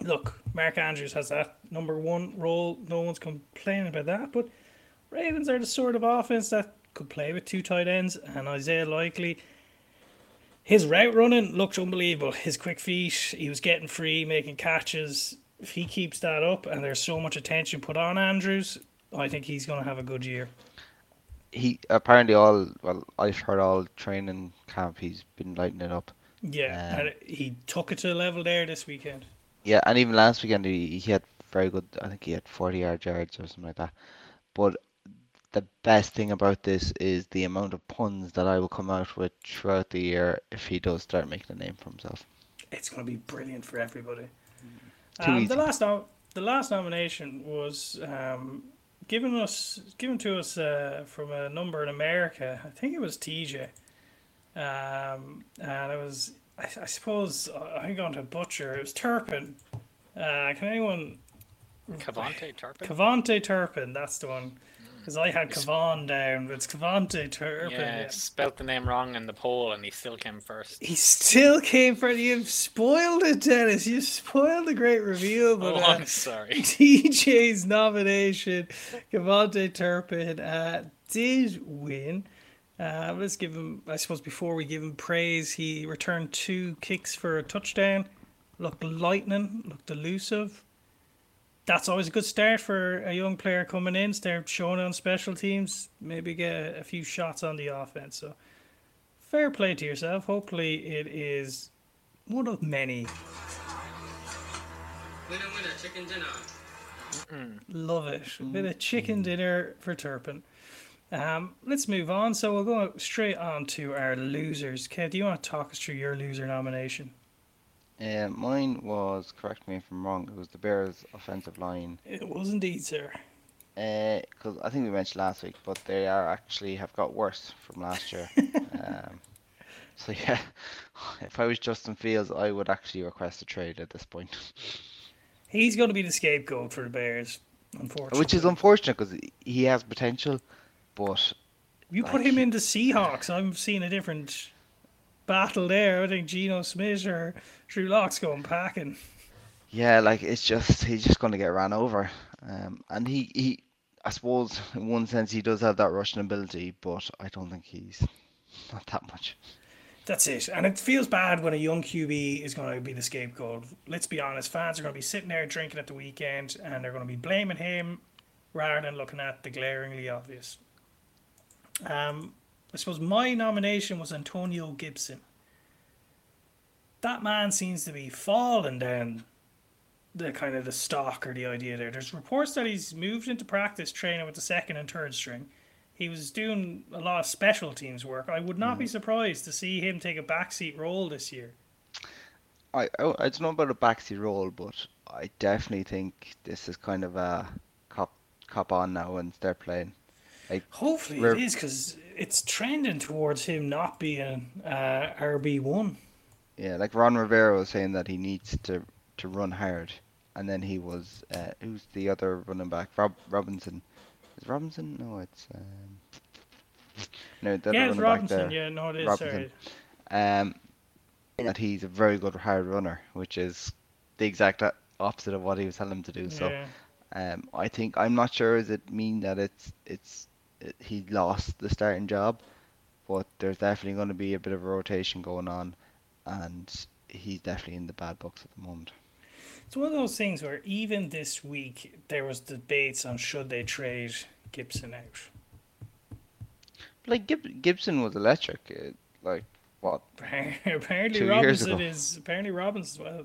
Look, Mark Andrews has that number one role. No one's complaining about that. But Ravens are the sort of offense that could play with two tight ends, and Isaiah Likely. His route running looked unbelievable. His quick feet, he was getting free, making catches. If he keeps that up, and there's so much attention put on Andrews, I think he's going to have a good year. He apparently all well, I've heard all training camp. He's been lighting it up. Yeah, Um, and he took it to a level there this weekend. Yeah, and even last weekend he, he had very good. I think he had 40 yard yards or something like that. But the best thing about this is the amount of puns that I will come out with throughout the year if he does start making a name for himself. it's going to be brilliant for everybody. Um, the last nom- the last nomination was um, given us given to us uh, from a number in America. I think it was TJ, um, and it was I, I suppose I- I'm going to butcher. It was Turpin. Uh, can anyone KaVontae Turpin. KaVontae Turpin? That's the one. Because I had Cavan down, but it's KaVontae Turpin. yeah, spelt the name wrong in the poll, and he still came first. He still came first. You've spoiled it, Dennis. You spoiled the great review. But, Oh, uh, I'm sorry. TJ's nomination, KaVontae Turpin, uh, did win. Uh, let's give him, I suppose, before we give him praise, he returned two kicks for a touchdown. Looked lightning, looked elusive. That's always a good start for a young player coming in, start showing on special teams, maybe get a, a few shots on the offense. So, fair play to yourself. Hopefully, it is one of many. Winner, winner, chicken dinner. Love it. A bit of chicken dinner for Turpin. Um, let's move on. So we'll go straight on to our losers. Kev, do you want to talk us through your loser nomination? Uh, mine was, correct me if I'm wrong, it was the Bears' offensive line. It was indeed, sir. Because I think we mentioned last week, but they are actually have got worse from last year. um, so yeah, if I was Justin Fields, I would actually request a trade at this point, He's going to be the scapegoat for the Bears, unfortunately. which is unfortunate because he has potential, but you put him in the Seahawks. I'm seeing a different battle there. I think Geno Smith or Drew Lock's going packing. yeah, like it's just he's just going to get ran over. Um, and he, he, I suppose in one sense he does have that rushing ability, but I don't think he's not that much. That's it. And it feels bad when a young QB is going to be the scapegoat. Let's be honest, fans are going to be sitting there drinking at the weekend and they're going to be blaming him rather than looking at the glaringly obvious. Um, I suppose my nomination was Antonio Gibson. That man seems to be falling down the kind of the stock or the idea there. There's reports that he's moved into practice training with the second and third string. He was doing a lot of special teams work. I would not be mm-hmm. surprised to see him take a backseat role this year. I, I I don't know about a backseat role, but I definitely think this is kind of a cop cop on now and they're playing. Like Hopefully We're- it is because it's trending towards him not being uh, RB one. yeah, like Ron Rivera was saying that he needs to to run hard, and then he was uh, who's the other running back? Rob Robinson. Is Robinson? No, it's um, no the Yeah, it's Robinson. Yeah, no, it is. Robinson. Sorry. Um, that he's a very good hard runner, which is the exact opposite of what he was telling him to do. So. Yeah. Um, I think I'm not sure does it mean that it's it's it, he lost the starting job, but there's definitely going to be a bit of a rotation going on, and he's definitely in the bad books at the moment. It's one of those things where even this week there was debates on should they trade Gibson out. Like Gib- Gibson was electric, uh, like what? apparently Two years Robinson ago. is apparently Robinson well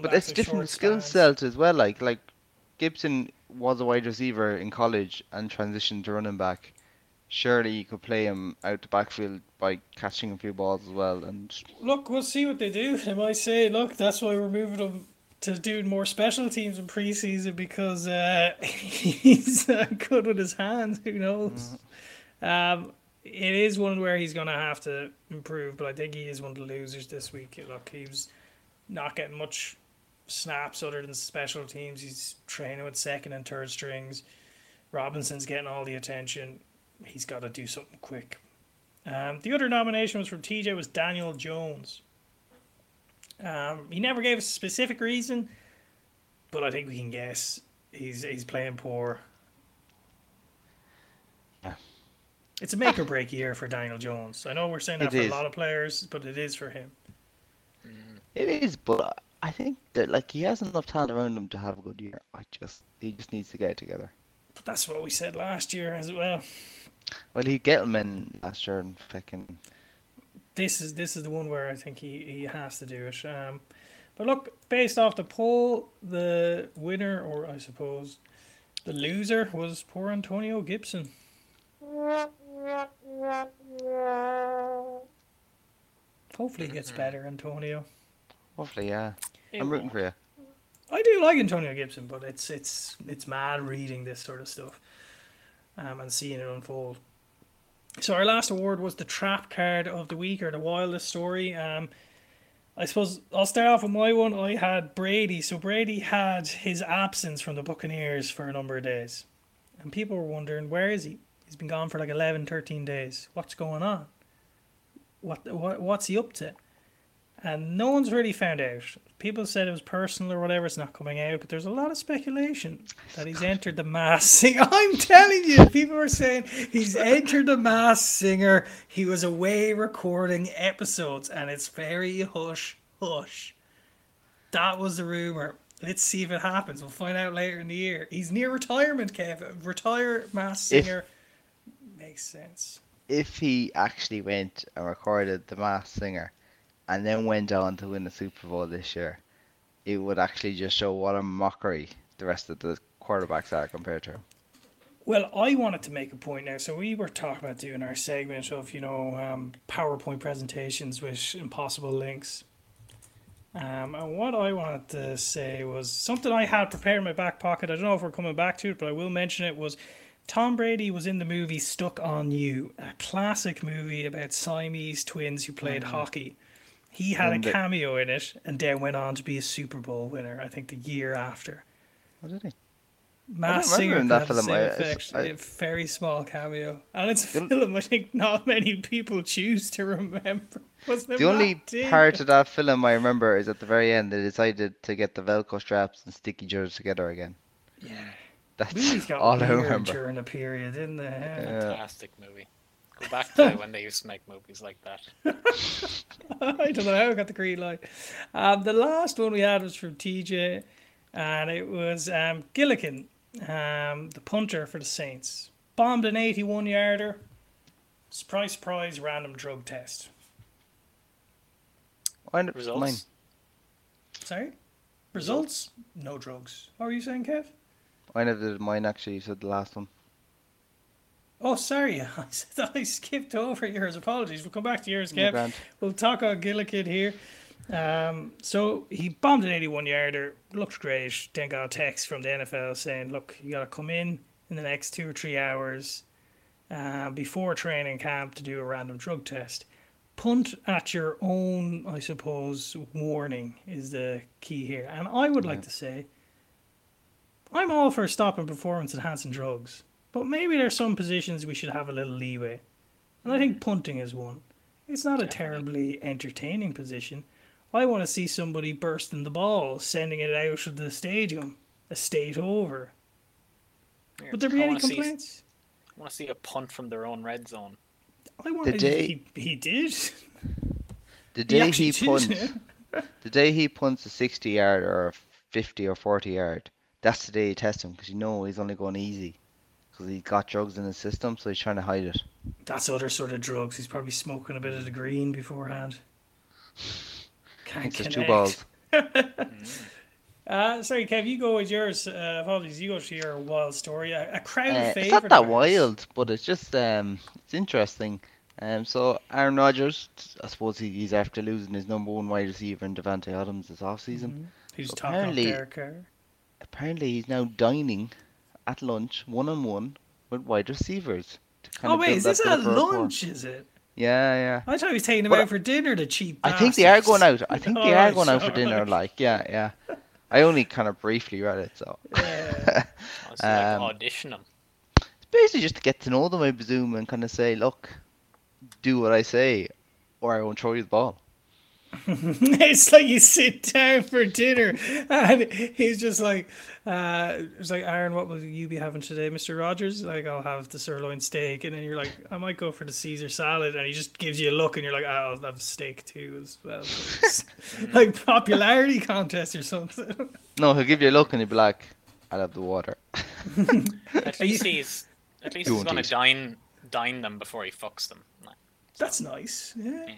But back it's different skill sets as well. Like like Gibson was a wide receiver in college and transitioned to running back. Surely you could play him out the backfield by catching a few balls as well. And Look, we'll see what they do. They might say, look, that's why we're moving him to doing more special teams in preseason because uh, he's uh, good with his hands. Who knows? Um, it is one where he's going to have to improve, but I think he is one of the losers this week. Look, he was not getting much snaps other than special teams. He's training with second and third strings. Robinson's getting all the attention. He's got to do something quick. Um, the other nomination was from TJ was Daniel Jones. Um, he never gave us a specific reason, but I think we can guess he's he's playing poor. Yeah. It's a make or break year for Daniel Jones. I know we're saying that It for is. a lot of players, but it is for him. it is, but I think that like he has enough talent around him to have a good year. I just he just needs to get it together. But that's what we said last year as well. Well, he get him in last year and fucking this is this is the one where I think he, he has to do it. Um, but look, based off the poll, the winner, or I suppose the loser, was poor Antonio Gibson. Hopefully, he gets better, Antonio. Hopefully, yeah. It I'm rooting won't. for you. I do like Antonio Gibson, but it's it's it's mad reading this sort of stuff, um, and seeing it unfold. So our last award was the trap card of the week or the wildest story. Um, I suppose I'll start off with my one. I had Brady. So Brady had his absence from the Buccaneers for a number of days, and people were wondering where is he? He's been gone for like 11, 13 days. What's going on? What what what's he up to? And no one's really found out. People said it was personal or whatever. It's not coming out, but there's a lot of speculation that he's entered the mass singer. I'm telling you, people are saying he's entered the mass singer. He was away recording episodes, and it's very hush hush. That was the rumor. Let's see if it happens. We'll find out later in the year. He's near retirement, Kev. Retire mass If- singer makes sense. If he actually went and recorded the mass Singer, and then went on to win the Super Bowl this year, it would actually just show what a mockery the rest of the quarterbacks are compared to him. Well, I wanted to make a point now. So we were talking about doing our segment of you know um, PowerPoint presentations with impossible links. Um, and what I wanted to say was something I had prepared in my back pocket. I don't know if we're coming back to it, but I will mention it. Was Tom Brady was in the movie Stuck on You, a classic movie about Siamese twins who played hockey. He had And a the- cameo in it, and then went on to be a Super Bowl winner. I think the year after. What did he? Mass remember Singer in that had the film, same I- effect. I- a very small cameo, and it's a The- film I think not many people choose to remember. Wasn't The only Matt Damon? part of that film I remember is at the very end they decided to get the Velcro straps and stick each other together again. Yeah, That's movies got all I remember. during a period, didn't they? Yeah. Yeah. Fantastic movie. Go back to when they used to make movies like that. I don't know how I got the green light. Um, the last one we had was from TJ, and it was um, Gillikin, um, the punter for the Saints. Bombed an 81 yarder. Surprise, surprise, random drug test. Mine, Results. mine. Sorry? Results? No drugs. What were you saying, Kev? Mine did mine actually, you said the last one. Oh, sorry. I said I skipped over yours. Apologies. We'll come back to yours, No Kev. grand. We'll talk on Gillikin here. Um, so he bombed an 81 yarder, looked great. Then got a text from the NFL saying, Look, you got to come in in the next two or three hours uh, before training camp to do a random drug test. Punt at your own, I suppose, warning is the key here. And I would like to say, I'm all for stopping performance enhancing drugs, but maybe there's some positions we should have a little leeway. And I think punting is one. It's not a terribly entertaining position. I want to see somebody bursting the ball, sending it out of the stadium a state over. Here, Would there I be any wanna see- complaints? I want to see a punt from their own red zone. I wanted day- he, he did. The day actually he, punts, the day he punts a 60 yard or a 50 or 40 yard, that's the day you test him because you know he's only going easy because he's got drugs in his system, so he's trying to hide it. That's other sort of drugs. He's probably smoking a bit of the green beforehand. Can't just two connect. balls. Uh, sorry, Kev, you go with yours. Uh, apologies, you go to your wild story. A, a crowd Uh, favorite. it's not that wild, but it's just um, it's interesting. Um, so Aaron Rodgers, I suppose he, he's after losing his number one wide receiver in Davante Adams this offseason. Mhm. Who's So apparently- Apparently, he's now dining at lunch one on one with wide receivers. To kind Oh of wait, build is that this at of a lunch? Is it? Yeah, yeah. I thought he was taking them But out for dinner. The cheap. I think they are going out. I think they are Alright, going out for dinner. Like, yeah, yeah. I only kind of briefly read it, so Yeah. I was like Um, audition them. it's basically just to get to know them, I presume, and kind of say, look, do what I say, or I won't throw you the ball. it's like you sit down for dinner and he's just like uh it's like Aaron what will you be having today Mr. Rogers like I'll have the sirloin steak and then you're like I might go for the Caesar salad and he just gives you a look and you're like oh, I'll have steak too as well like popularity contest or something No, he'll give you a look and he'll be like, I'll have the water. At least he's at least You he's gonna dine dine them before he fucks them. Like, that's nice yeah Yeah.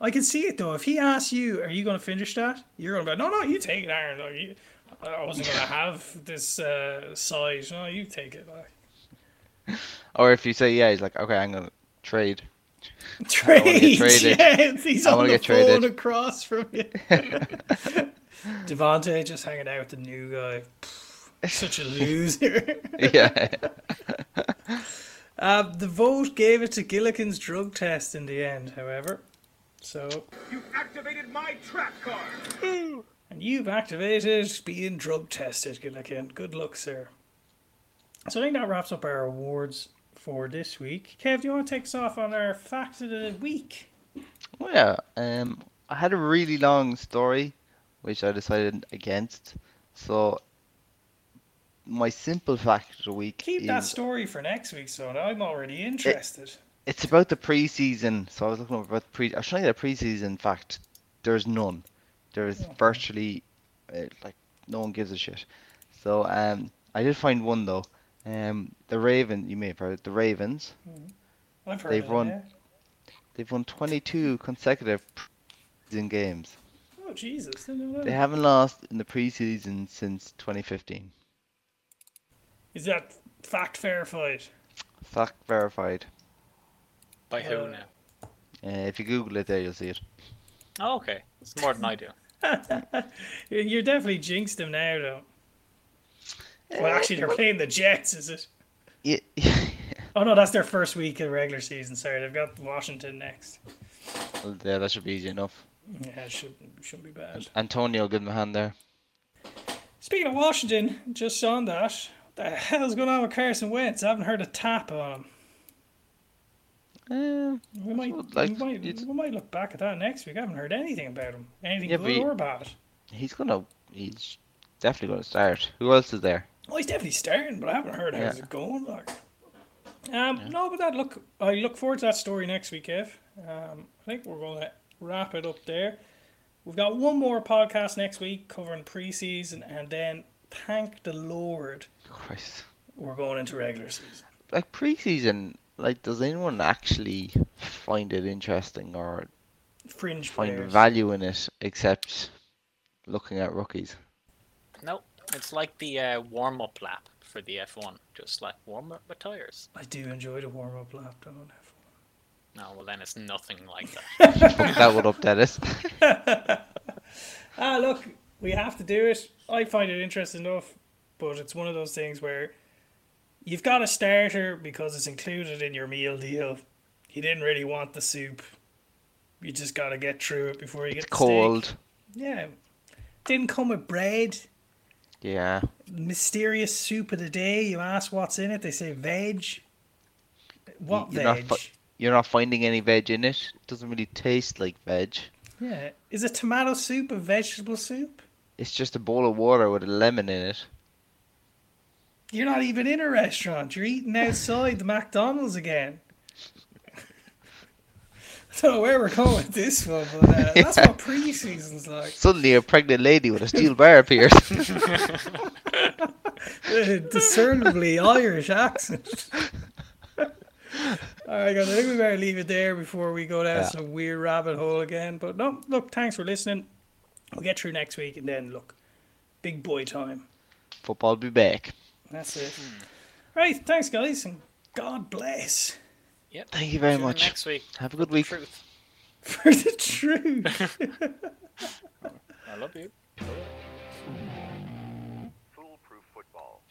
I can see it though if he asks you are you going to finish that you're going to be like, no no you take it Aaron like, you, I wasn't going to have this uh, side no you take it like Or if you say, yeah, he's like, okay, I'm going to trade. Trade, wanna get traded. yeah, he's I on the get phone traded. across from you. Davante just hanging out with the new guy. Pff, Such a loser. yeah. uh, the vote gave it to Gillikin's drug test in the end, however. So, You've activated my trap card. and you've activated being drug tested, Gillikin. Good luck, sir. So I think that wraps up our awards for this week. Kev, do you want to take us off on our fact of the week? Well, yeah. Um, I had a really long story, which I decided against. So, my simple fact of the week Keep is that story for next week, so I'm already interested. It's about the preseason. So I was looking up about the pre. I was trying to get a preseason fact. There's none. There's Oh. virtually uh, like no one gives a shit. So um, I did find one though. Um, the Raven. You may have heard it, the Ravens. I've heard They've of them, won- yeah. They've won 22 consecutive preseason games. Oh Jesus! They haven't lost in the preseason since 2015. Is that fact verified? Fact verified. By who Uh, now? Uh, if you Google it, there you'll see it. Oh, okay. It's more than I do. You're you're definitely jinxed them now, though. Well, actually, they're playing the Jets, is it? Yeah. Oh no, that's their first week of regular season. Sorry, they've got Washington next. well, yeah, that should be easy enough. Yeah, it shouldn't shouldn't be bad. Antonio, give him a hand there. Speaking of Washington, just on that, what the hell's going on with Carson Wentz? I haven't heard a tap on him. Uh, We might, like, we, might we might look back at that next week. I haven't heard anything about him. Anything Yeah, good he- or bad. he's gonna. He's definitely gonna start. Who else is there? Oh, he's definitely starting, but I haven't heard how's Yeah. it going. Like, um, no, but that look, I look forward to that story next week, Kev. Um, I think we're going to wrap it up there. We've got one more podcast next week covering preseason, and then thank the Lord, Christ. we're going into regular season. Like preseason, like does anyone actually find it interesting or Fringe find players. value in it except looking at rookies? No, it's like the uh, warm up lap for the F1. Just like warm up with tires. I do enjoy the warm up lap, don't I? No, well then it's nothing like that. that would update it. Ah, look, we have to do it. I find it interesting enough, but it's one of those things where you've got a starter because it's included in your meal deal. You didn't really want the soup. You just got to get through it before you It's get the steak. cold. Yeah. Didn't come with bread. Yeah. Mysterious soup of the day. You ask what's in it, they say veg. What you're not veg? fi- You're not finding any veg in it. It doesn't really taste like veg. yeah. Is a tomato soup a vegetable soup? It's just a bowl of water with a lemon in it. You're not even in a restaurant. You're eating outside the McDonald's again. I don't know where we're going with this one, but uh, that's Yeah. what pre-season's like. Suddenly, a pregnant lady with a steel bar appears. Discernibly Irish accent. All right, guys, I think we better leave it there before we go down Yeah. some weird rabbit hole again. But no, look, thanks for listening. We'll get through next week, and then look, big boy time. Football be back. That's it. Hmm. Right, thanks, guys, and God bless. Yep. Thank you very See much. Next week. Have a good week. Truth. For the truth. I love you. Foolproof football.